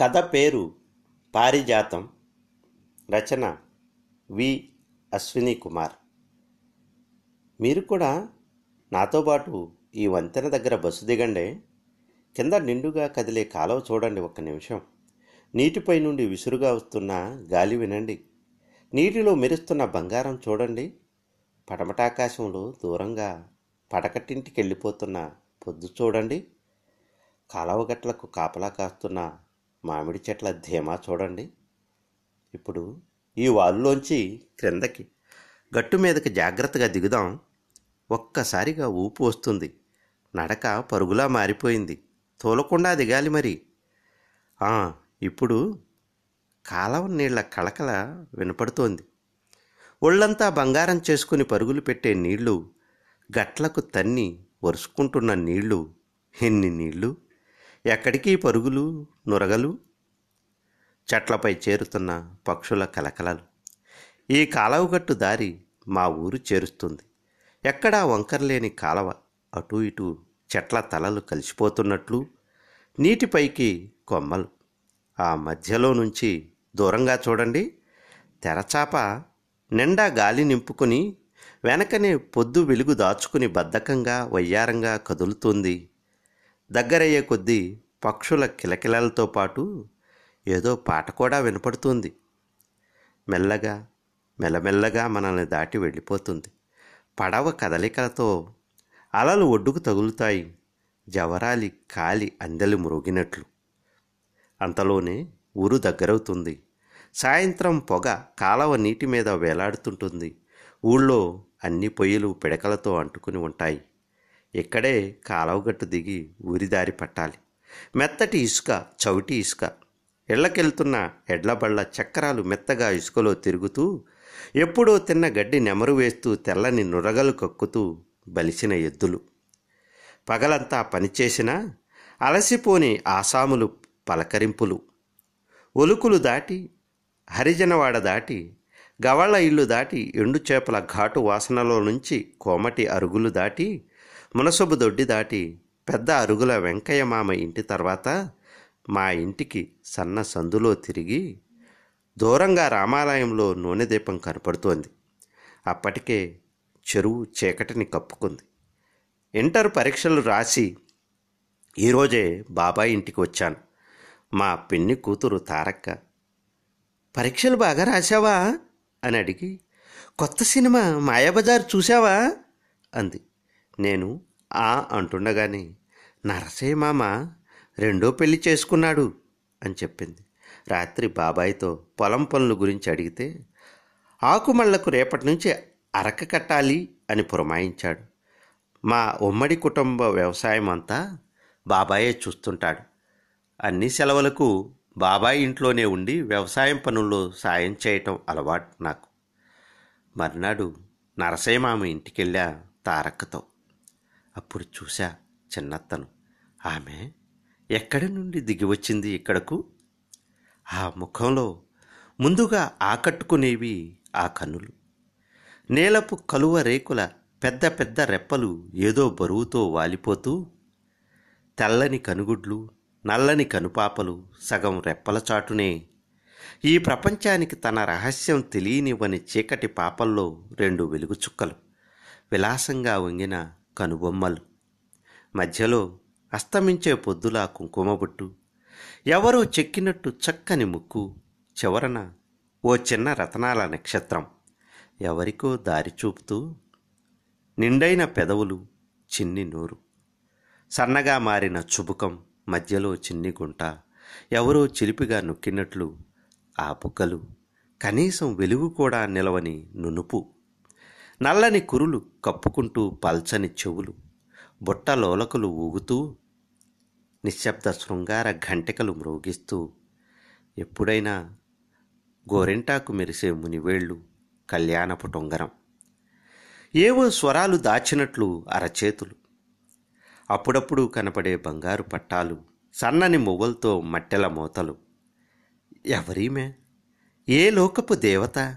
కథ పేరు పారిజాతం. రచన వి. అశ్విని కుమార్. మీరు కూడా నాతో పాటు ఈ వంతెన దగ్గర బస్సు దిగండి. కింద నిండుగా కదిలే కాలువ చూడండి ఒక్క నిమిషం. నీటిపై నుండి విసురుగా వస్తున్న గాలి వినండి. నీటిలో మెరుస్తున్న బంగారం చూడండి. పడమటాకాశంలో దూరంగా పడకట్టింటికి వెళ్ళిపోతున్న పొద్దు చూడండి. కాలవగట్లకు కాపలా కాస్తున్న మామిడి చెట్ల ధీమా చూడండి. ఇప్పుడు ఈ వాలులోంచి క్రిందకి గట్టు మీదకి జాగ్రత్తగా దిగుదాం. ఒక్కసారిగా ఊపు వస్తుంది. నడక పరుగులా మారిపోయింది. తోలకుండా దిగాలి మరి. ఇప్పుడు కాలవ నీళ్ళ కళకళ వినపడుతోంది. ఒళ్ళంతా బంగారం చేసుకుని పరుగులు పెట్టే నీళ్ళు గట్లకు తన్ని వరుసుకుంటున్న నీళ్ళు. ఎన్ని నీళ్ళు? ఎక్కడికి పరుగులు నురగలు? చెట్లపై చేరుతున్న పక్షుల కలకలలు. ఈ కాలవగట్టు దారి మా ఊరు చేరుస్తుంది. ఎక్కడా వంకరలేని కాలవ. అటు ఇటు చెట్ల తలలు కలిసిపోతున్నట్లు నీటిపైకి కొమ్మలు. ఆ మధ్యలో నుంచి దూరంగా చూడండి. తెరచాప నిండా గాలి నింపుకొని వెనకనే పొద్దు వెలుగు దాచుకుని బద్ధకంగా వయ్యారంగా కదులుతుంది. దగ్గరయ్యే కొద్దీ పక్షుల కిలకిలలతో పాటు ఏదో పాట కూడా వినపడుతుంది. మెల్లగా మెల్లమెల్లగా మనల్ని దాటి వెళ్ళిపోతుంది. పడవ కదలికలతో అలలు ఒడ్డుకు తగులుతాయి. జవరాలి కాలి అందెలు మురుగినట్లు. అంతలోనే ఊరు దగ్గరవుతుంది. సాయంత్రం పొగ కాలవ నీటి మీద వేలాడుతుంటుంది. ఊళ్ళో అన్ని పొయ్యిలు పిడకలతో అంటుకుని ఉంటాయి. ఇక్కడే కాలవగట్టు దిగి ఊరిదారి పట్టాలి. మెత్తటి ఇసుక చవిటి ఇసుక. ఇళ్ళకెళ్తున్న ఎడ్లబళ్ళ చక్రాలు మెత్తగా ఇసుకలో తిరుగుతూ ఎప్పుడో తిన్న గడ్డి నెమరు వేస్తూ తెల్లని నురగలు కక్కుతూ బలిసిన ఎద్దులు. పగలంతా పనిచేసినా అలసిపోని ఆసాములు పలకరింపులు. ఒలుకులు దాటి హరిజనవాడ దాటి గవళ్ళ ఇల్లు దాటి ఎండు చేపల ఘాటు వాసనలో నుంచి కోమటి అరుగులు దాటి మునసబు దొడ్డి దాటి పెద్ద అరుగుల వెంకయ్య మామ ఇంటి తర్వాత మా ఇంటికి సన్న సందులో తిరిగి దూరంగా రామాలయంలో నూనె దీపం కనపడుతోంది. అప్పటికే చెరువు చీకటిని కప్పుకుంది. ఇంటర్ పరీక్షలు రాసి ఈరోజే బాబాయ్ ఇంటికి వచ్చాను. మా పిన్ని కూతురు తారక్క పరీక్షలు బాగా రాశావా? అని అడిగి కొత్త సినిమా మాయాబజార్ చూసావా అంది. నేను ఆ అంటుండగానే నరసయ్య మామ రెండో పెళ్ళి చేసుకున్నాడు అని చెప్పింది. రాత్రి బాబాయ్తో పొలం పనుల గురించి అడిగితే ఆకుమళ్ళకు రేపటి నుంచి అరక కట్టాలి అని పురమాయించాడు. మా ఉమ్మడి కుటుంబ వ్యవసాయం అంతా బాబాయే చూస్తుంటాడు. అన్ని సెలవులకు బాబాయ్ ఇంట్లోనే ఉండి వ్యవసాయం పనుల్లో సాయం చేయటం అలవాటు నాకు. మర్నాడు నరసయ్య మామ ఇంటికెళ్ళా తారక్కతో. అప్పుడు చూశా చిన్నత్తను. ఆమె ఎక్కడి నుండి దిగి వచ్చింది ఇక్కడకు? ఆ ముఖంలో ముందుగా ఆకట్టుకునేవి ఆ కన్నులు. నేలపు కలువ రేకుల పెద్ద పెద్ద రెప్పలు ఏదో బరువుతో వాలిపోతూ తెల్లని కనుగుడ్లు నల్లని కనుపాపలు సగం రెప్పల చాటునే ఈ ప్రపంచానికి తన రహస్యం తెలియనివ్వని చీకటి పాపల్లో రెండు వెలుగుచుక్కలు విలాసంగా వంగిన కనుబొమ్మలు. మధ్యలో అస్తమించే పొద్దులా కుంకుమబొట్టు ఎవరో చెక్కినట్టు చక్కని ముక్కు. చివరన ఓ చిన్న రతనాల నక్షత్రం. ఎవరికో దారి చూపుతూ నిండైన పెదవులు చిన్ని నోరు. సన్నగా మారిన చుబుకం మధ్యలో చిన్ని గుంట. ఎవరో చిలిపిగా నొక్కినట్లు ఆ బుగ్గలు. కనీసం వెలుగు కూడా నిలవని నునుపు. నల్లని కురులు కప్పుకుంటూ పల్చని చెవులు బుట్టలోలకులు ఊగుతూ నిశ్శబ్ద శృంగార ఘంటికలు మ్రోగిస్తూ ఎప్పుడైనా గోరెంటాకు మెరిసే మునివేళ్ళు కళ్యాణపు టొంగరం. ఏవో స్వరాలు దాచినట్లు అరచేతులు. అప్పుడప్పుడు కనపడే బంగారు పట్టాలు సన్నని మువ్వలతో మట్టెల మోతలు. ఎవరీమే? ఏ లోకపు దేవత?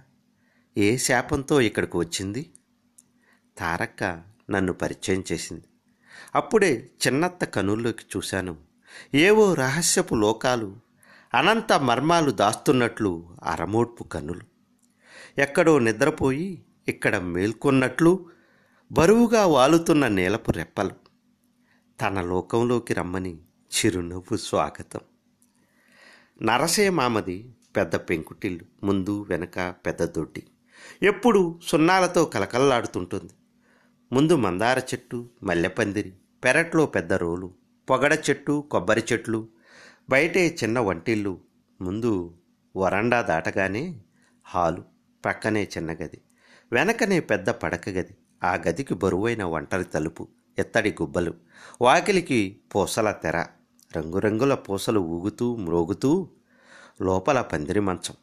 ఏ శాపంతో ఇక్కడికి వచ్చింది? తారక్క నన్ను పరిచయం చేసింది. అప్పుడే చిన్నత్త కనుల్లోకి చూశాను. ఏవో రహస్యపు లోకాలు అనంత మర్మాలు దాస్తున్నట్లు అరమోడ్పు కన్నులు ఎక్కడో నిద్రపోయి ఇక్కడ మేల్కొన్నట్లు బరువుగా వాలుతున్న నేలపు రెప్పలు. తన లోకంలోకి రమ్మని చిరునవ్వు స్వాగతం. నరసే మామది పెద్ద పెంకుటిల్లు ముందు వెనక పెద్ద దొడ్డి. ఎప్పుడు సున్నాలతో కలకల్లాడుతుంటుంది. ముందు మందార చెట్టు మల్లెపందిరి పెరట్లో పెద్ద రోలు పొగడ చెట్టు కొబ్బరి చెట్లు బయటే చిన్న వంటిల్లు ముందు వరండా దాటగానే హాలు పక్కనే చిన్న గది వెనకనే పెద్ద పడక గది ఆ గదికి బరువైన ఒంటరి తలుపు ఎత్తడి గుబ్బలు వాకిలికి పూసల తెర రంగురంగుల పూసలు ఊగుతూ మ్రోగుతూ లోపల పందిరి మంచం.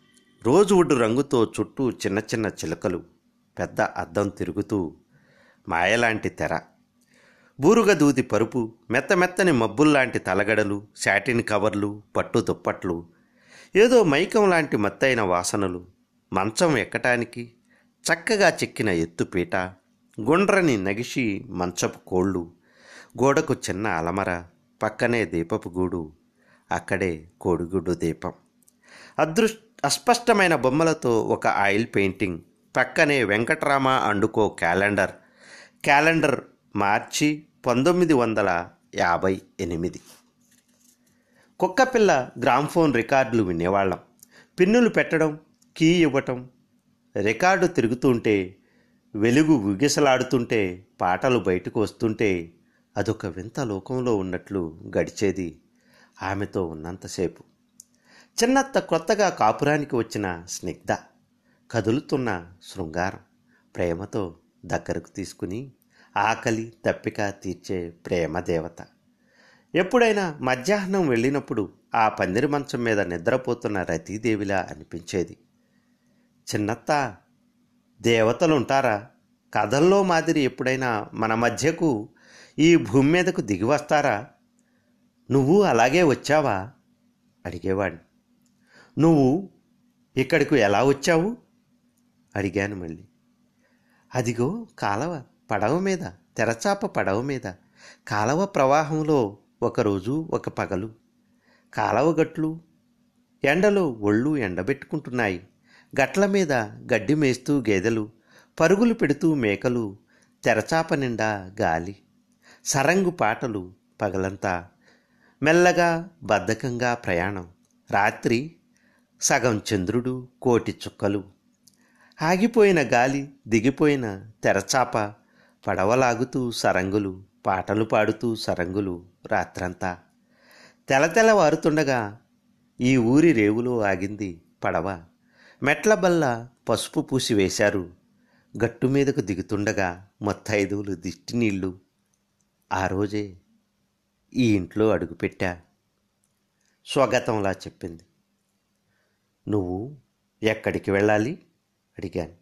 రోజువుడ్ రంగుతో చుట్టూ చిన్న చిన్న చిలకలు పెద్ద అద్దం తిరుగుతూ మాయలాంటి తెర. బూరుగ దూది పరుపు మెత్త మెత్తని మబ్బుల్లాంటి తలగడలు శాటిన్ కవర్లు పట్టు దుప్పట్లు ఏదో మైకం లాంటి మత్తైన వాసనలు మంచం ఎక్కటానికి చక్కగా చెక్కిన ఎత్తుపీట గుండ్రని నగిషి మంచపు కోళ్ళు గోడకు చిన్న అలమర పక్కనే దీపపు గూడు అక్కడే కోడిగుడ్డు దీపం. అదృష్ట అస్పష్టమైన బొమ్మలతో ఒక ఆయిల్ పెయింటింగ్. పక్కనే Venkatrama and co calendar. Calendar మార్చి పంతొమ్మిది వందల యాభై ఎనిమిది. కుక్కపిల్ల గ్రామ్ఫోన్ రికార్డులు వినేవాళ్ళం. పిన్నులు పెట్టడం కీ ఇవ్వటం రికార్డు తిరుగుతుంటే వెలుగు ఉగిసలాడుతుంటే పాటలు బయటకు వస్తుంటే అదొక వింత లోకంలో ఉన్నట్లు గడిచేది ఆమెతో ఉన్నంతసేపు. చిన్నత్త కొత్తగా కాపురానికి వచ్చిన స్నిగ్ధ కదులుతున్న శృంగారం ప్రేమతో దగ్గరకు తీసుకుని ఆకలి తప్పిక తీర్చే ప్రేమ దేవత. ఎప్పుడైనా మధ్యాహ్నం వెళ్ళినప్పుడు ఆ పందిరి మంచం మీద నిద్రపోతున్న రతీదేవిలా అనిపించేది. చిన్నత్త దేవతలుంటారా? కథల్లో మాదిరి ఎప్పుడైనా మన మధ్యకు ఈ భూమి మీదకు దిగి వస్తారా? నువ్వు అలాగే వచ్చావా? అడిగేవాడిని నువ్వు ఇక్కడికి ఎలా వచ్చావు? అడిగాను మళ్ళీ. అదిగో కాలవ పడవ మీద తెరచాప పడవ మీద కాలవ ప్రవాహంలో ఒకరోజు ఒక పగలు. కాలవ గట్లు ఎండలో ఒళ్ళు ఎండబెట్టుకుంటున్నాయి. గట్ల మీద గడ్డి మేస్తూ గేదెలు పరుగులు పెడుతూ మేకలు తెరచాప నిండా గాలి సరంగు పాటలు పగలంతా మెల్లగా బద్ధకంగా ప్రయాణం. రాత్రి సగం చంద్రుడు కోటి చుక్కలు. ఆగిపోయిన గాలి దిగిపోయిన తెరచాప పడవలాగుతూ సరంగులు పాటలు పాడుతూ సరంగులు రాత్రంతా. తెలతెలవారుతుండగా ఈ ఊరి రేవులో ఆగింది పడవ. మెట్ల బల్ల పసుపు పూసి వేశారు. గట్టు మీదకు దిగుతుండగా మొత్తైదువులు దిష్టి నీళ్ళు. ఆ రోజే ఈ ఇంట్లో అడుగుపెట్టా. స్వగతంలా చెప్పింది. నువ్వు ఎక్కడికి వెళ్ళాలి? అడిగాను.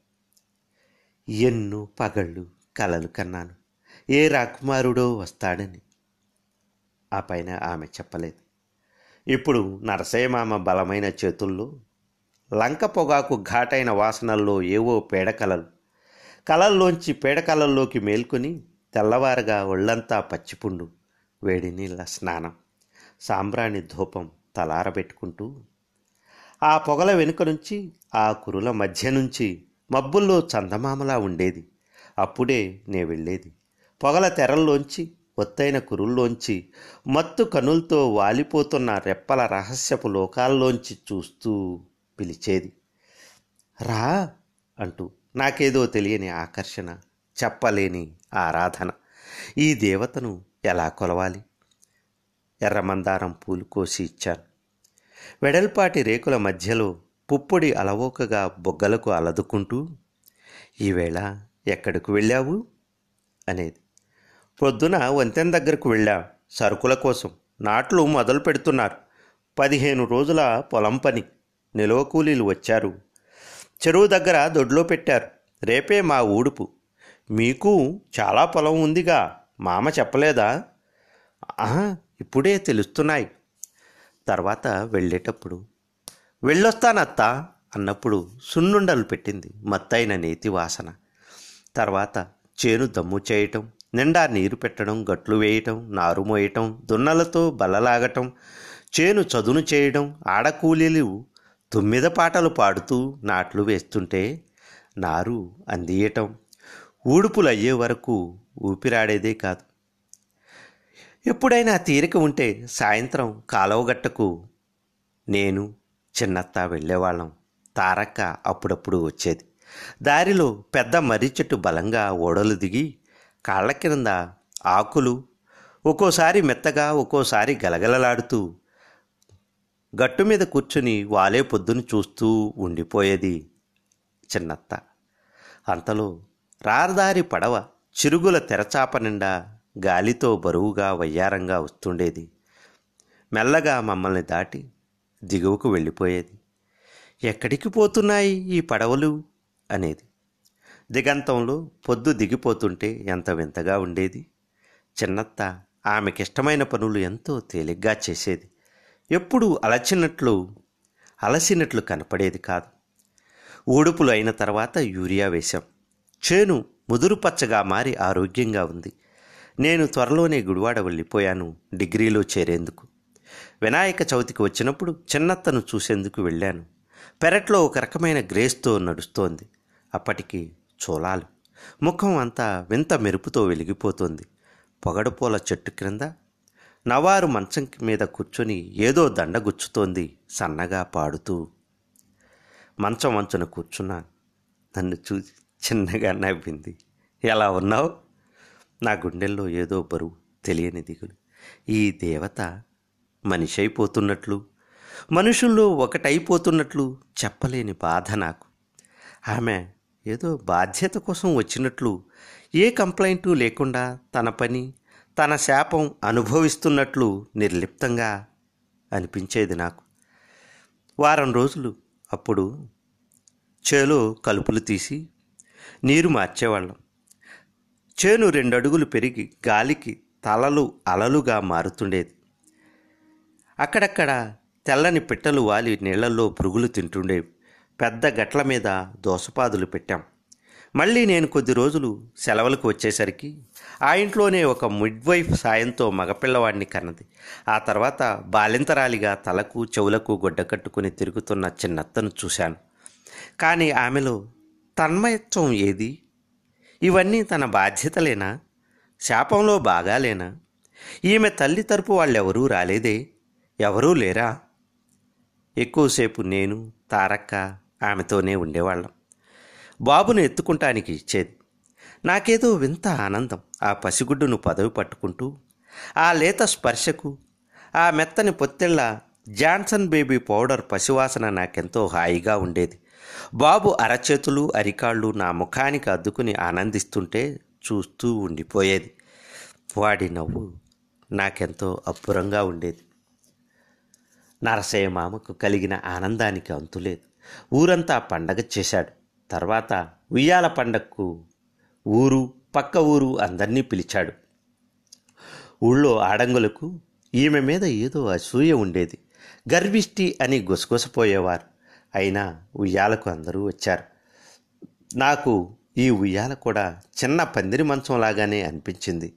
ఎన్నో పగళ్ళు కలలు కన్నాను. ఏ రాకుమారుడో వస్తాడని. ఆ పైన ఆమె చెప్పలేదు. ఇప్పుడు నరసయ్యమామ బలమైన చేతుల్లో లంక పొగాకు ఘాటైన వాసనల్లో ఏవో పేడకలలు కలల్లోంచి పేడకలల్లోకి మేల్కొని తెల్లవారుగా ఒళ్ళంతా పచ్చిపుండు వేడి నీళ్ళ స్నానం సాంబ్రాణి ధూపం తలారబెట్టుకుంటూ ఆ పొగల వెనుక నుంచి ఆ కురుల మధ్య నుంచి మబ్బుల్లో చందమామలా ఉండేది. అప్పుడే నే వెళ్ళేది. పొగల తెరల్లోంచి ఒత్తైన కురుల్లోంచి మత్తు కనులతో వాలిపోతున్న రెప్పల రహస్యపు లోకాల్లోంచి చూస్తూ పిలిచేది. రా అంటూ నాకేదో తెలియని ఆకర్షణ చెప్పలేని ఆరాధన. ఈ దేవతను ఎలా కొలవాలి? ఎర్రమందారం పూలు కోసి ఇచ్చాను. వెడల్పాటి రేకుల మధ్యలో పుప్పొడి అలవోకగా బొగ్గలకు అలదుకుంటూ ఈవేళ ఎక్కడికి వెళ్ళావు? అనేది. పొద్దున వంతెన దగ్గరకు వెళ్ళా. సరుకుల కోసం. నాట్లు మొదలు పెడుతున్నారు. పదిహేను రోజుల పొలం పని. నిలువ కూలీలు వచ్చారు. చెరువు దగ్గర దొడ్లో పెట్టారు. రేపే మా ఊడుపు. మీకు చాలా పొలం ఉందిగా. మామ చెప్పలేదా? ఆహా ఇప్పుడే తెలుస్తున్నాయి. తర్వాత వెళ్ళేటప్పుడు వెళ్ళొస్తానత్తా అన్నప్పుడు సున్నుండలు పెట్టింది మత్తైన నేతి వాసన. తర్వాత చేను దమ్ము చేయటం నిండా నీరు పెట్టడం గట్లు వేయటం నారు మోయటం దున్నలతో బల్లలాగటం చేను చదును చేయడం ఆడకూలీలు తొమ్మిద పాటలు పాడుతూ నాట్లు వేస్తుంటే నారు అందియటం ఊడుపులు అయ్యే వరకు ఊపిరాడేదే కాదు. ఎప్పుడైనా తీరిక ఉంటే సాయంత్రం కాలువగట్టకు నేను చిన్నత్త వెళ్ళేవాళ్ళం. తారక్క అప్పుడప్పుడు వచ్చేది. దారిలో పెద్ద మర్రి చెట్టు బలంగా ఓడలు దిగి కాళ్ళ కింద ఆకులు ఒక్కోసారి మెత్తగా ఒక్కోసారి గలగలలాడుతూ గట్టు మీద కూర్చుని వాలే పొద్దును చూస్తూ ఉండిపోయేది చిన్నత్త. అంతలో రారదారి పడవ చిరుగుల తెరచాప నిండా గాలితో బరువుగా వయ్యారంగా వస్తుండేది. మెల్లగా మమ్మల్ని దాటి దిగువకు వెళ్ళిపోయేది. ఎక్కడికి పోతున్నాయి ఈ పడవలు? అనేది. దిగంతంలో పొద్దు దిగిపోతుంటే ఎంత వింతగా ఉండేది. చిన్నత్త ఆమెకిష్టమైన పనులు ఎంతో తేలిగ్గా చేసేది. ఎప్పుడూ అలచినట్లు అలసినట్లు కనపడేది కాదు. ఊడుపులు అయిన తర్వాత యూరియా వేశాం. చేను ముదురు పచ్చగా మారి ఆరోగ్యంగా ఉంది. నేను త్వరలోనే గుడివాడ వెళ్ళిపోయాను డిగ్రీలో చేరేందుకు. వినాయక చవితికి వచ్చినప్పుడు చిన్నత్తను చూసేందుకు వెళ్ళాను. పెరట్లో ఒక రకమైన గ్రేస్తో నడుస్తోంది. అప్పటికి చోళాలు. ముఖం అంతా వింత మెరుపుతో వెలిగిపోతోంది. పొగడపూల చెట్టు క్రింద నవారు మంచం మీద కూర్చొని ఏదో దండగుచ్చుతోంది సన్నగా పాడుతూ. మంచం వంచున కూర్చున్నాను. నన్ను చూసి చిన్నగా నవ్వింది. ఎలా ఉన్నావు? నా గుండెల్లో ఏదో బరువు తెలియని దిగులు. ఈ దేవత మనిషి అయిపోతున్నట్లు మనుషుల్లో ఒకటైపోతున్నట్లు చెప్పలేని బాధ నాకు. ఆమె ఏదో బాధ్యత కోసం వచ్చినట్లు ఏ కంప్లైంటు లేకుండా తన పని తన శాపం అనుభవిస్తున్నట్లు నిర్లిప్తంగా అనిపించేది నాకు. వారం రోజులు అప్పుడు చేలో కలుపులు తీసి నీరు మార్చేవాళ్ళం. చేను రెండు అడుగులు పెరిగి గాలికి తలలు అలలుగా మారుతుండేది. అక్కడక్కడ తెల్లని పిట్టలు వాలి నీళ్ళలో పురుగులు తింటుండేవి. పెద్ద గట్ల మీద దోసపాదులు పెట్టాం. మళ్ళీ నేను కొద్ది రోజులు సెలవులకు వచ్చేసరికి ఆ ఇంట్లోనే ఒక మిడ్వైఫ్ సాయంతో మగపిల్లవాడిని కన్నది. ఆ తర్వాత బాలింతరాలిగా తలకు చెవులకు గుడ్డ కట్టుకుని తిరుగుతున్న చిన్నత్తను చూశాను. కానీ ఆమెలో తన్మయత్వం ఏది? ఇవన్నీ తన బాధ్యతలేనా? శాపంలో బాగాలేనా ఈమె తల్లి తరపు వాళ్ళెవరూ రాలేదే? ఎవరూ లేరా? ఎక్కువసేపు నేను తారక్క ఆమెతోనే ఉండేవాళ్ళం. బాబును ఎత్తుకుంటానికి ఇచ్చేది. నాకేదో వింత ఆనందం ఆ పసిగుడ్డును పదవి పట్టుకుంటూ ఆ లేత స్పర్శకు ఆ మెత్తని పొత్తిళ్ళ జాన్సన్ బేబీ పౌడర్ పసివాసన నాకెంతో హాయిగా ఉండేది. బాబు అరచేతులు అరికాళ్ళు నా ముఖానికి అద్దుకుని ఆనందిస్తుంటే చూస్తూ ఉండిపోయేది. వాడి నవ్వు నాకెంతో అబ్బురంగా ఉండేది. నరసయ్య మామకు కలిగిన ఆనందానికి అంతులేదు ఊరంతా పండగ చేశాడు. తర్వాత ఉయ్యాల పండగకు ఊరు పక్క ఊరు అందరినీ పిలిచాడు. ఊళ్ళో ఆడంగులకు ఈమె మీద ఏదో అసూయ ఉండేది. గర్విష్టి అని గుసగుసపోయేవారు. అయినా ఉయ్యాలకు అందరూ వచ్చారు. నాకు ఈ ఉయ్యాల కూడా చిన్న పందిరి మంచంలాగానే అనిపించింది.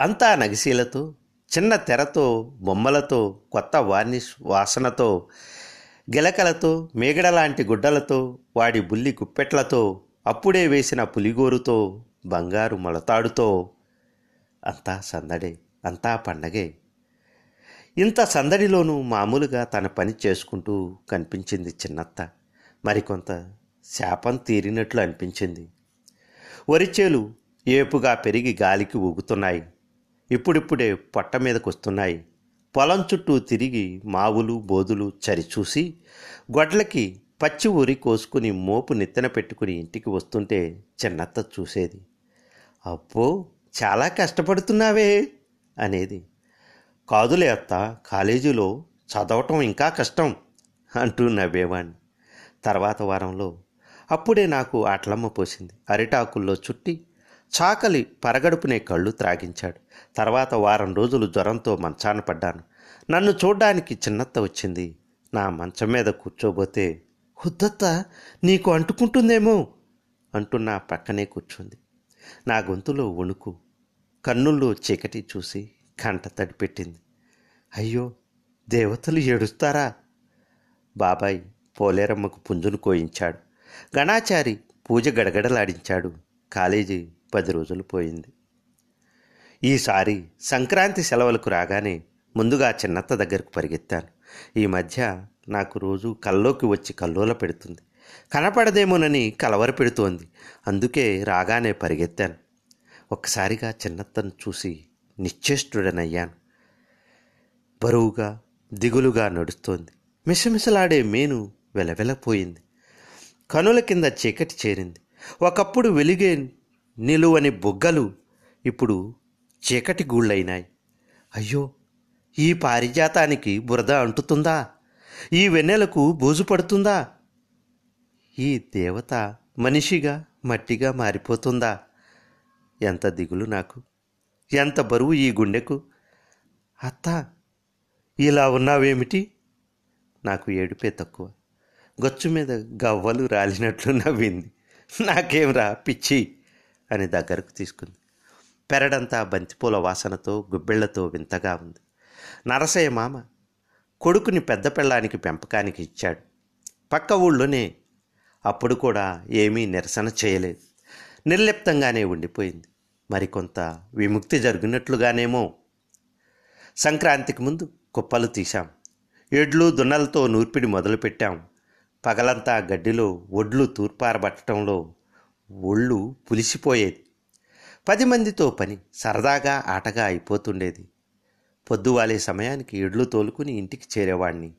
అంతా నగిశీలతో చిన్న తెరతో బొమ్మలతో కొత్త వార్నిష్ వాసనతో గిలకలతో మేగడలాంటి గుడ్డలతో వాడి బుల్లి గుప్పెట్లతో అప్పుడే వేసిన పులిగోరుతో బంగారు మొలతాడుతో. అంతా సందడే అంతా పండగే. ఇంత సందడిలోనూ మామూలుగా తన పని చేసుకుంటూ కనిపించింది చిన్నత్త. మరికొంత శాపం తీరినట్లు అనిపించింది. వరిచేలు ఏపుగా పెరిగి గాలికి ఊగుతున్నాయి. ఇప్పుడిప్పుడే పొట్ట మీదకొస్తున్నాయి. పొలం చుట్టూ తిరిగి మావులు బోధులు చరిచూసి గొడ్లకి పచ్చి ఊరి కోసుకుని మోపు నెత్తిన పెట్టుకుని ఇంటికి వస్తుంటే చిన్నత్త చూసేది. అబ్బో చాలా కష్టపడుతున్నావే! అనేది కాదులే అత్త కాలేజీలో చదవటం ఇంకా కష్టం అంటూ నవ్వేవాణ్ణి. తర్వాత వారంలో అప్పుడే నాకు అట్లమ్మ పోసింది. అరిటాకుల్లో చుట్టి చాకలి పరగడుపునే కళ్ళు త్రాగించాడు. తర్వాత వారం రోజులు జ్వరంతో మంచాన పడ్డాను. నన్ను చూడ్డానికి చిన్నత్త వచ్చింది. నా మంచం మీద కూర్చోబోతే హుద్దత్త నీకు అంటుకుంటుందేమో అంటూ నా పక్కనే కూర్చుంది. నా గొంతులో వణుకు కన్నుల్లో చీకటి చూసి కంట తడిపెట్టింది. అయ్యో దేవతలు ఏడుస్తారా? బాబాయ్ పోలేరమ్మకు పుంజును కోయించాడు. గణాచారి పూజ గడగడలాడించాడు. కాలేజీ పది రోజులు పోయింది. ఈసారి సంక్రాంతి సెలవులకు రాగానే ముందుగా చిన్నత్త దగ్గరకు పరిగెత్తాను. ఈ మధ్య నాకు రోజు కల్లోకి వచ్చి కల్లోల పెడుతుంది. కనపడదేమోనని కలవర పెడుతోంది. అందుకే రాగానే పరిగెత్తాను. ఒక్కసారిగా చిన్నత్తను చూసి నిశ్చేష్టుడనయ్యాను. బరువుగా దిగులుగా నడుస్తోంది. మిసమిసలాడే మేను వెలవెలపోయింది. కనుల కింద చీకటి చేరింది. ఒకప్పుడు వెలిగే నిలువని బొగ్గలు ఇప్పుడు చీకటి గూళ్ళైనాయి. అయ్యో ఈ పారిజాతానికి బురద అంటుతుందా? ఈ వెన్నెలకు బూజు పడుతుందా? ఈ దేవత మనిషిగా మట్టిగా మారిపోతుందా? ఎంత దిగులు నాకు. ఎంత బరువు ఈ గుండెకు? అత్త ఇలా ఉన్నావేమిటి? నాకు ఏడుపే తక్కువ. గొచ్చు మీద గవ్వలు రాలినట్లు నవ్వింది. నాకేంరా పిచ్చి అని దగ్గరకు తీసుకుంది. పెరడంతా బంతిపూల వాసనతో గుబ్బిళ్ళతో వింతగా ఉంది. నరసయ్య మామ కొడుకుని పెద్ద పెళ్ళానికి పెంపకానికి ఇచ్చాడు. పక్క ఊళ్ళోనే అప్పుడు కూడా ఏమీ నిరసన చేయలేదు. నిర్లిప్తంగానే ఉండిపోయింది. మరికొంత విముక్తి జరిగినట్లుగానేమో. సంక్రాంతికి ముందు కుప్పలు తీశాం. ఎడ్లు దున్నలతో నూర్పిడి మొదలుపెట్టాం. పగలంతా గడ్డిలో ఒడ్లు తూర్పారబట్టడంలో ఒళ్ళు పులిసిపోయేది పది మందితో పని సరదాగా ఆటగా అయిపోతుండేది. పొద్దువాలే సమయానికి ఎడ్లు తోలుకుని ఇంటికి చేరేవాణ్ణి.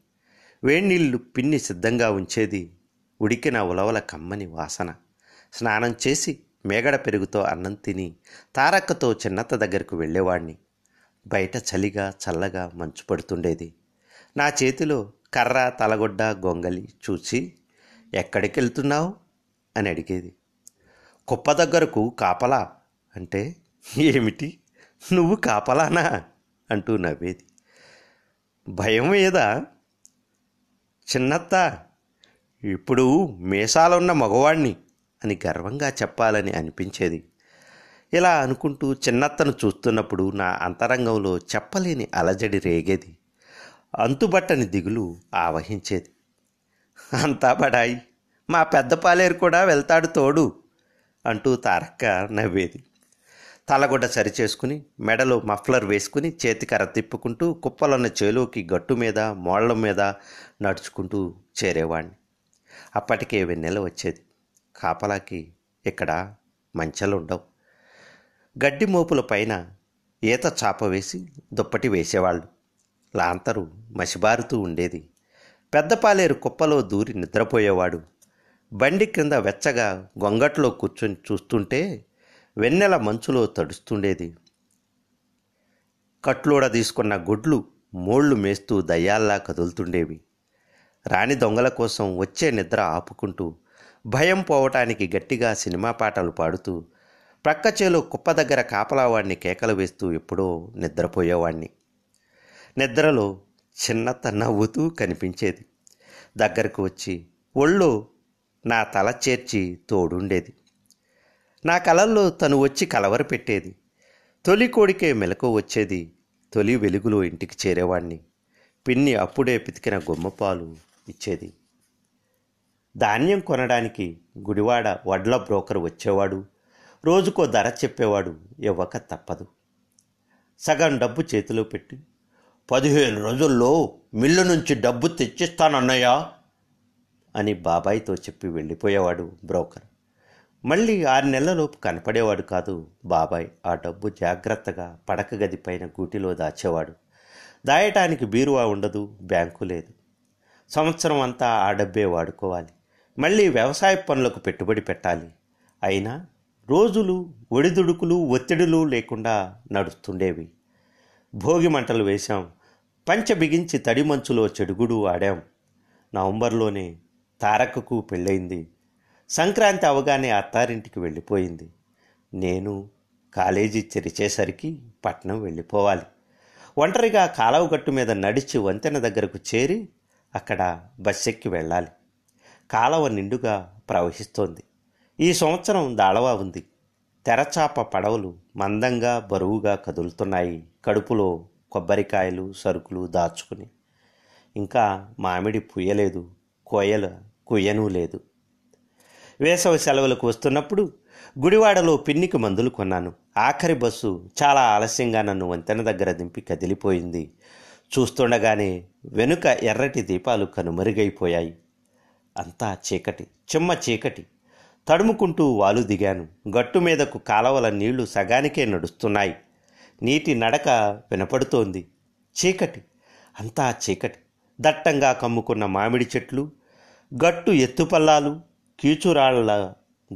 వేణీళ్ళు పిన్ని సిద్ధంగా ఉంచేది. ఉడికిన ఉలవల కమ్మని వాసన. స్నానం చేసి మేగడ పెరుగుతో అన్నం తిని తారక్కతో చిన్నత్త దగ్గరకు వెళ్ళేవాణ్ణి. బయట చలిగా చల్లగా మంచు పడుతుండేది. నా చేతిలో కర్ర తలగొడ్డ గొంగలి చూసి ఎక్కడికి వెళ్తున్నావు అని అడిగేది. కుప్ప దగ్గరకు కాపలా. అంటే ఏమిటి? నువ్వు కాపలానా? అంటూ నవ్వేది. భయం ఏదా? చిన్నత్త ఇప్పుడు మీసాలున్న మగవాణ్ణి. అని గర్వంగా చెప్పాలని అనిపించేది. ఇలా అనుకుంటూ చిన్నత్తను చూస్తున్నప్పుడు నా అంతరంగంలో చెప్పలేని అలజడి రేగేది. అంతుబట్టని దిగులు ఆవహించేది. అంతా బడాయి మా పెద్ద పాలేరు కూడా వెళ్తాడు తోడు అంటూ తారక్క నవ్వేది. తలగుడ్డ సరిచేసుకుని మెడలో మఫ్లర్ వేసుకుని చేతికర తిప్పుకుంటూ కుప్పలున్న చేలోకి గట్టు మీద మోళ్ళ మీద నడుచుకుంటూ చేరేవాణ్ణి. అప్పటికే వెన్నెల వచ్చేది. కాపలాకి ఇక్కడ మంచెలుండవు. గడ్డి మోపుల పైన ఈత చాప వేసి దుప్పటి వేసేవాళ్ళు. లాంతరు మసిబారుతూ ఉండేది. పెద్దపాలేరు కుప్పలో దూరి నిద్రపోయేవాడు. బండి క్రింద వెచ్చగా గొంగట్లో కూర్చొని చూస్తుంటే వెన్నెల మంచులో తడుస్తుండేది. కట్లోడ తీసుకున్న గుడ్లు మోళ్ళు మేస్తూ దయ్యాల్లా కదులుతుండేవి. రాణి దొంగల కోసం వచ్చే నిద్ర ఆపుకుంటూ భయం పోవటానికి గట్టిగా సినిమా పాటలు పాడుతూ ప్రక్క చేలో కుప్ప దగ్గర కాపలావాడిని కేకలు వేస్తూ ఎప్పుడో నిద్రపోయేవాణ్ణి. నిద్రలో చిన్నత నవ్వుతూ కనిపించేది. దగ్గరకు వచ్చి ఒళ్ళు నా తల చేర్చి తోడుండేది. నా కలల్లో తను వచ్చి కలవర పెట్టేది. తొలి కోడికే మెలకు వచ్చేది. తొలి వెలుగులో ఇంటికి చేరేవాణ్ణి. పిన్ని అప్పుడే పితికిన గుమ్మపాలు ఇచ్చేది. ధాన్యం కొనడానికి గుడివాడ వడ్ల బ్రోకర్ వచ్చేవాడు. రోజుకో ధర చెప్పేవాడు ఇవ్వక తప్పదు. సగం డబ్బు చేతిలో పెట్టి పదిహేను రోజుల్లో మిల్లు నుంచి డబ్బు తెచ్చిస్తానన్నయ్యా అని బాబాయ్తో చెప్పి వెళ్ళిపోయేవాడు బ్రోకర్. మళ్ళీ ఆరు నెలలలోపు కనపడేవాడు కాదు బాబాయ్. ఆ డబ్బు జాగ్రత్తగా పడక గది పైన గూటిలో దాచేవాడు. దాయటానికి బీరువా ఉండదు బ్యాంకు లేదు. సంవత్సరం అంతా ఆ డబ్బే వాడుకోవాలి. మళ్ళీ వ్యవసాయ పనులకు పెట్టుబడి పెట్టాలి. అయినా రోజులు ఒడిదుడుకులు ఒత్తిడులు లేకుండా నడుస్తుండేవి. భోగి మంటలు వేశాం. పంచ బిగించి తడి మంచులో చెడుగుడు ఆడాం. నవంబర్లోనే తారకకు పెళ్ళయింది. సంక్రాంతి అవగానే అత్తారింటికి వెళ్ళిపోయింది. నేను కాలేజీ తెరిచేసరికి పట్నం వెళ్ళిపోవాలి. ఒంటరిగా కాలవగట్టు మీద నడిచి వంతెన దగ్గరకు చేరి అక్కడ బస్సెక్కి వెళ్ళాలి. కాలవ నిండుగా ప్రవహిస్తోంది. ఈ సంవత్సరం దాళవా ఉంది. తెరచాప పడవలు మందంగా బరువుగా కదులుతున్నాయి. కడుపులో కొబ్బరికాయలు సరుకులు దాచుకుని. ఇంకా మామిడి పుయ్యలేదు కోయల కుయ్యనూ లేదు. వేసవి సెలవులకు వస్తున్నప్పుడు గుడివాడలో పిన్నికి మందులు కొన్నాను. ఆఖరి బస్సు చాలా ఆలస్యంగా నన్ను వంతెన దగ్గర దింపి కదిలిపోయింది. చూస్తుండగానే వెనుక ఎర్రటి దీపాలు కనుమరుగైపోయాయి. అంతా చీకటి చిమ్మ చీకటి. తడుముకుంటూ వాలు దిగాను. గట్టు మీదకు కాలవల నీళ్ళు సగానికే నడుస్తున్నాయి. నీటి నడక వినపడుతోంది. చీకటి అంతా చీకటి. దట్టంగా కమ్ముకున్న మామిడి చెట్లు గట్టు ఎత్తుపల్లాలు కీచురాళ్ళ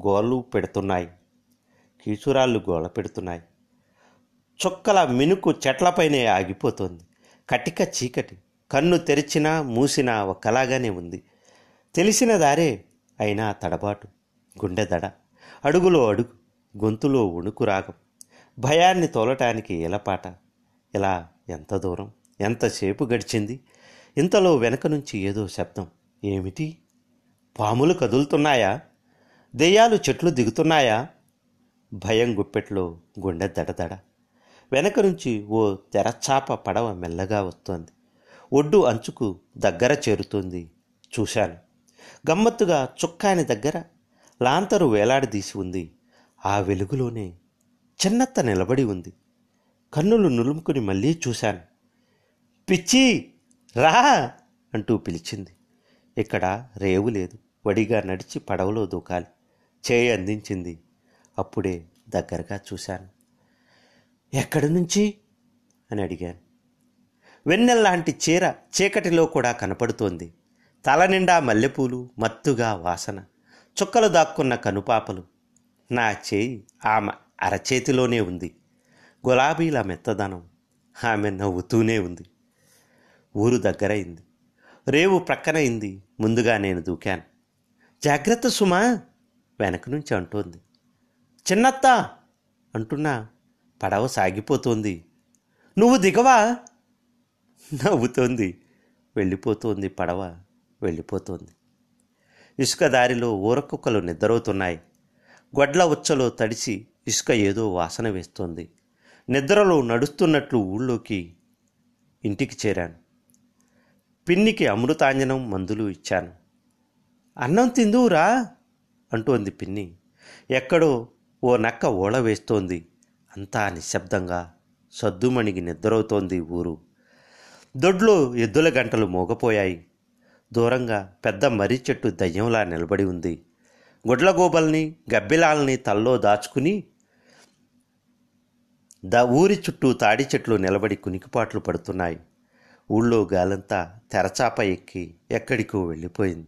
గోళ్ళు పెడుతున్నాయి. కీచురాళ్ళు గోళ పెడుతున్నాయి. చుక్కల మినుకు చెట్లపైనే ఆగిపోతోంది. కటిక చీకటి. కన్ను తెరిచినా మూసినా ఒకలాగానే ఉంది. తెలిసిన దారే అయినా తడబాటు గుండె దడ. అడుగులో అడుగు గొంతులో వణుకు రాగం. భయాన్ని తోలటానికి ఎలపాట ఇలా ఎంత దూరం? ఎంతసేపు గడిచింది? ఇంతలో వెనక నుంచి ఏదో శబ్దం. ఏమిటి? పాములు కదులుతున్నాయా? దెయ్యాలు చెట్లు దిగుతున్నాయా? భయం గుప్పెట్లో గుండె దడదడ వెనక నుంచి ఓ తెరచాప పడవ మెల్లగా వస్తోంది. ఒడ్డు అంచుకు దగ్గర చేరుతుంది. చూశాను. గమ్మత్తుగా చుక్కాని దగ్గర లాంతరు వేలాడదీసి ఉంది. ఆ వెలుగులోనే చిన్నత్త నిలబడి ఉంది. కన్నులు నులుముకుని మళ్ళీ చూశాను. పిచ్చి రా! అంటూ పిలిచింది. ఇక్కడ రేవు లేదు. వడిగా నడిచి పడవలో దూకాలి. చేయి అందించింది. అప్పుడే దగ్గరగా చూశాను. ఎక్కడి నుంచి అని అడిగాను. వెన్నెల్లాంటి చీర చీకటిలో కూడా కనపడుతోంది. తల నిండా మల్లెపూలు మత్తుగా వాసన. చుక్కలు దాక్కున్న కనుపాపలు. నా చేయి ఆమె అరచేతిలోనే ఉంది. గులాబీల మెత్తదనం ఆమె నవ్వుతూనే ఉంది. ఊరు దగ్గరైంది. రేవు ప్రక్కనైంది ముందుగా నేను దూకాను. జాగ్రత్త సుమా! వెనక నుంచి అంటోంది. చిన్నత్త! అంటున్నా. పడవ సాగిపోతోంది. నువ్వు దిగవా? నవ్వుతోంది. వెళ్ళిపోతోంది పడవ. వెళ్ళిపోతోంది. ఇసుక దారిలో ఊరకుక్కలు నిద్రవుతున్నాయి గొడ్ల ఉచ్చలో తడిసి ఇసుక ఏదో వాసన వేస్తోంది. నిద్రలో నడుస్తున్నట్లు ఊళ్ళోకి ఇంటికి చేరాను. పిన్నికి అమృతాంజనం మందులు ఇచ్చాను. అన్నం తిందువురా అంటోంది పిన్ని. ఎక్కడో ఓ నక్క ఓళ వేస్తోంది. అంతా నిశ్శబ్దంగా సద్దుమణిగి నిద్రవుతోంది ఊరు. దొడ్లో ఎద్దుల గంటలు మోగపోయాయి. దూరంగా పెద్ద మర్రి చెట్టు దయ్యంలా నిలబడి ఉంది. గుడ్లగూబల్ని గబ్బిలాల్ని తల్లో దాచుకుని ద ఊరి చుట్టూ తాడి చెట్లు నిలబడి కునికిపాట్లు పడుతున్నాయి. ఊళ్ళో గాలంతా తెరచాప ఎక్కి ఎక్కడికో వెళ్ళిపోయింది.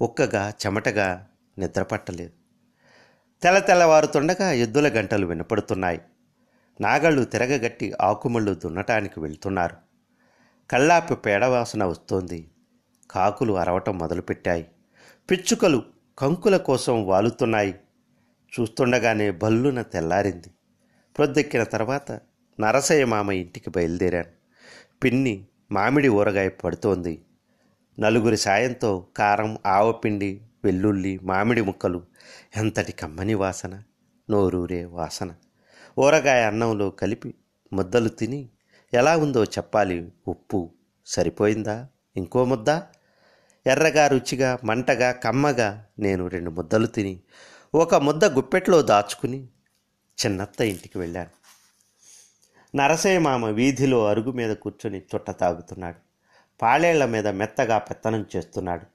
ఒక్కగా చెమటగా నిద్రపట్టలేదు. తెల్ల తెల్లవారుతుండగా ఎద్దుల గంటలు వినపడుతున్నాయి. నాగళ్ళు తిరగగట్టి ఆకుమళ్ళు దున్నటానికి వెళ్తున్నారు. కళ్ళాపి పేడవాసన వస్తోంది. కాకులు అరవటం మొదలుపెట్టాయి. పిచ్చుకలు కంకుల కోసం వాలుతున్నాయి. చూస్తుండగానే బల్లున తెల్లారింది. ప్రొద్దెక్కిన తర్వాత నరసయ్య మామ ఇంటికి బయలుదేరాను పిన్ని మామిడి ఊరగాయ పడుతోంది. నలుగురి సాయంతో కారం ఆవపిండి వెల్లుల్లి మామిడి ముక్కలు ఎంతటి కమ్మని వాసన నోరూరే వాసన. ఊరగాయ అన్నంలో కలిపి ముద్దలు తిని ఎలా ఉందో చెప్పాలి. ఉప్పు సరిపోయిందా? ఇంకో ముద్ద. ఎర్రగా రుచిగా మంటగా కమ్మగా నేను రెండు ముద్దలు తిని ఒక ముద్ద గుప్పెట్లో దాచుకుని చిన్నత్త ఇంటికి వెళ్ళాను. నరసయ్య మామ వీధిలో అరుగు మీద కూర్చొని చుట్ట తాగుతున్నాడు. పాలేళ్ళ మీద మెత్తగా పెత్తనం చేస్తున్నాడు.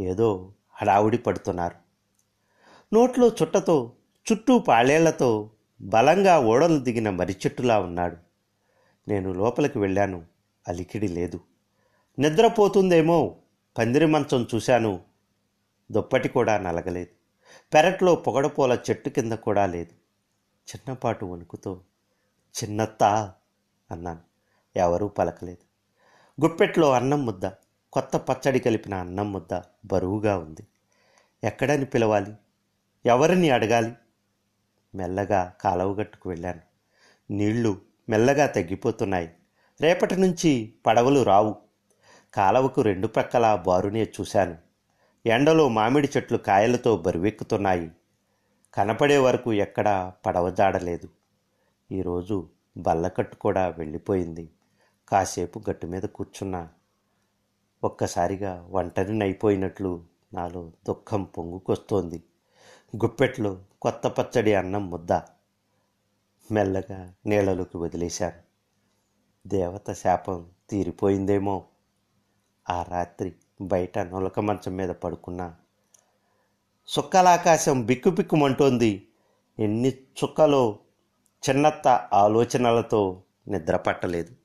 ఏదో హడావుడి పడుతున్నారు. నోట్లో చుట్టతో చుట్టూ పాళేళ్ళతో బలంగా ఓడలు దిగిన మరిచెట్టులా ఉన్నాడు. నేను లోపలికి వెళ్ళాను. అలికిడి లేదు. నిద్రపోతుందేమో పందిరి మంచం చూశాను. దుప్పటి కూడా నలగలేదు. పెరట్లో పొగడపోల చెట్టు కింద కూడా లేదు. చిన్నపాటు వణుకుతో చిన్నత్తా అన్నాను. ఎవరూ పలకలేదు. గుప్పెట్లో అన్నం ముద్ద కొత్త పచ్చడి కలిపిన అన్నం ముద్ద బరువుగా ఉంది. ఎక్కడని పిలవాలి? ఎవరిని అడగాలి? మెల్లగా కాలవగట్టుకు వెళ్ళాను. నీళ్ళు మెల్లగా తగ్గిపోతున్నాయి. రేపటి నుంచి పడవలు రావు. కాలవకు రెండు ప్రక్కల బారునే చూశాను. ఎండలో మామిడి చెట్లు కాయలతో బరువెక్కుతున్నాయి. కనపడే వరకు ఎక్కడా పడవజాడలేదు. ఈరోజు బల్లకట్టు కూడా వెళ్ళిపోయింది. కాసేపు గట్టు మీద కూర్చున్నా. ఒక్కసారిగా ఒంటరినైపోయినట్లు నాలో దుఃఖం పొంగుకొస్తోంది. గుప్పెట్లో కొత్త పచ్చడి అన్నం ముద్ద. మెల్లగా నీళ్ళలోకి వదిలేశాను. దేవత శాపం తీరిపోయిందేమో. ఆ రాత్రి బయట నొలక మంచం మీద పడుకున్నా. సుక్కలాకాశం బిక్కుబిక్కుమంటోంది. ఎన్ని చుక్కలో చిన్నత్త ఆలోచనలతో నిద్ర పట్టలేదు.